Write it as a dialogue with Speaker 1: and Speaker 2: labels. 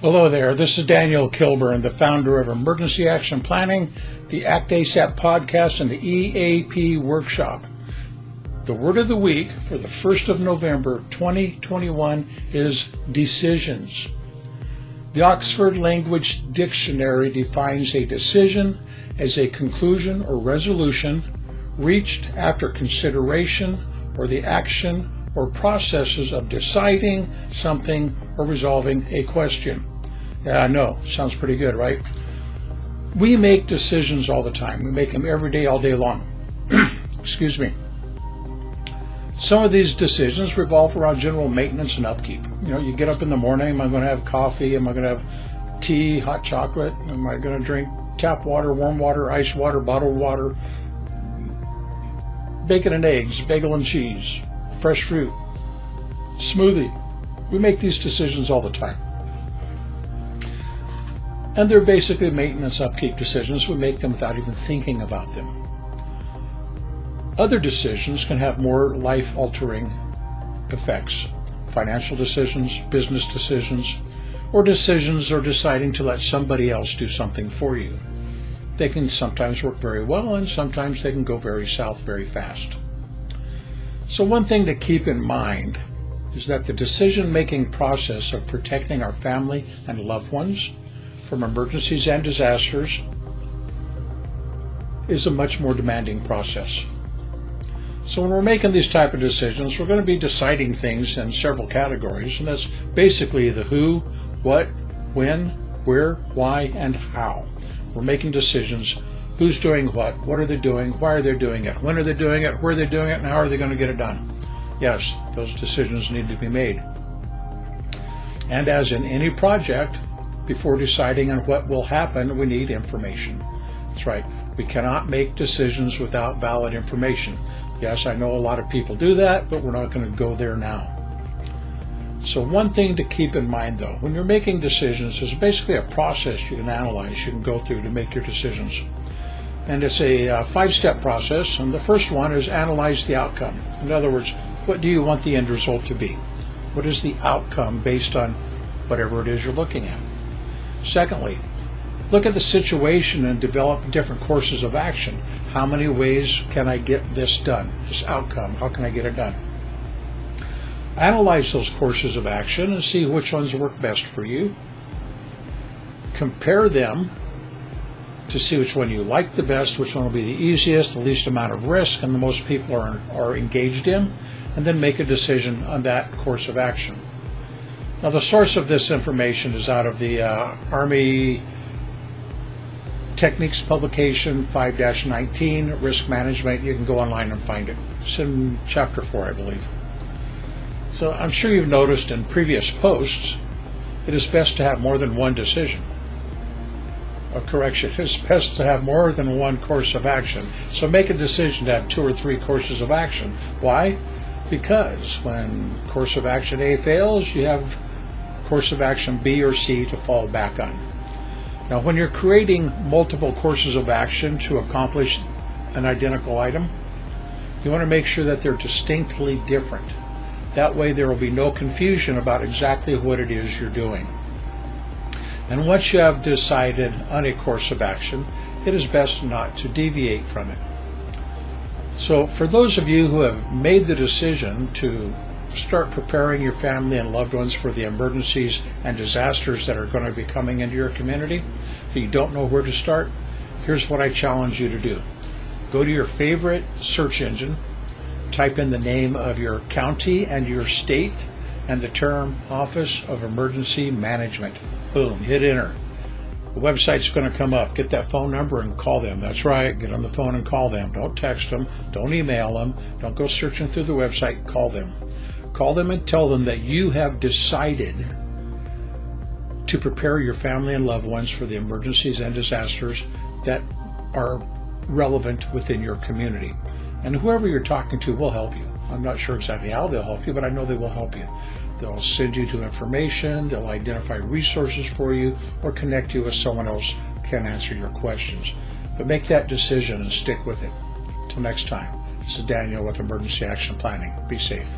Speaker 1: Hello there. This is Daniel Kilburn, the founder of Emergency Action Planning, the Act ASAP podcast, and the EAP workshop. The word of the week for the 1st of November 2021 is decisions. The Oxford Language Dictionary defines a decision as a conclusion or resolution reached after consideration or the action or processes of deciding something or resolving a question. Yeah, I know. Sounds pretty good, right? We make decisions all the time. We make them every day, all day long. Excuse me. Some of these decisions revolve around general maintenance and upkeep. You know, you get up in the morning, am I going to have coffee? Am I going to have tea, hot chocolate? Am I going to drink tap water, warm water, ice water, bottled water, bacon and eggs, bagel and cheese, fresh fruit, smoothie? We make these decisions all the time. And they're basically maintenance upkeep decisions. We make them without even thinking about them. Other decisions can have more life altering effects financial decisions, business decisions, or decisions or deciding to let somebody else do something for you. They can sometimes work very well and sometimes they can go very south very fast. So, one thing to keep in mind is that the decision making process of protecting our family and loved ones from emergencies and disasters is a much more demanding process. So when we're making these type of decisions, we're going to be deciding things in several categories, and that's basically the who, what, when, where, why, and how. We're making decisions. Who's doing what? What are they doing? Why are they doing it? When are they doing it? Where are they doing it? And how are they going to get it done? Yes, those decisions need to be made. And as in any project, before deciding on what will happen, we need information. That's right. We cannot make decisions without valid information. Yes, I know a lot of people do that, but we're not going to go there now. So, one thing to keep in mind though, when you're making decisions, there's basically a process you can analyze, you can go through to make your decisions. And it's a uh, five step process. And the first one is analyze the outcome. In other words, what do you want the end result to be? What is the outcome based on whatever it is you're looking at? Secondly, look at the situation and develop different courses of action. How many ways can I get this done, this outcome? How can I get it done? Analyze those courses of action and see which ones work best for you. Compare them to see which one you like the best, which one will be the easiest, the least amount of risk, and the most people are, are engaged in, and then make a decision on that course of action. Now, the source of this information is out of the uh, Army Techniques publication 5 19, Risk Management. You can go online and find it. It's in chapter 4, I believe. So I'm sure you've noticed in previous posts, it is best to have more than one decision. A correction, it's best to have more than one course of action. So make a decision to have two or three courses of action. Why? Because when course of action A fails, you have course of action B or C to fall back on. Now, when you're creating multiple courses of action to accomplish an identical item, you want to make sure that they're distinctly different. That way, there will be no confusion about exactly what it is you're doing. And once you have decided on a course of action, it is best not to deviate from it. So, for those of you who have made the decision to start preparing your family and loved ones for the emergencies and disasters that are going to be coming into your community, but you don't know where to start, here's what I challenge you to do. Go to your favorite search engine, type in the name of your county and your state, and the term Office of Emergency Management. Boom, hit enter. The website's going to come up. Get that phone number and call them. That's right. Get on the phone and call them. Don't text them. Don't email them. Don't go searching through the website. Call them. Call them and tell them that you have decided to prepare your family and loved ones for the emergencies and disasters that are relevant within your community. And whoever you're talking to will help you. I'm not sure exactly how they'll help you, but I know they will help you. They'll send you to information, they'll identify resources for you, or connect you with someone else can answer your questions. But make that decision and stick with it. Till next time, this is Daniel with Emergency Action Planning. Be safe.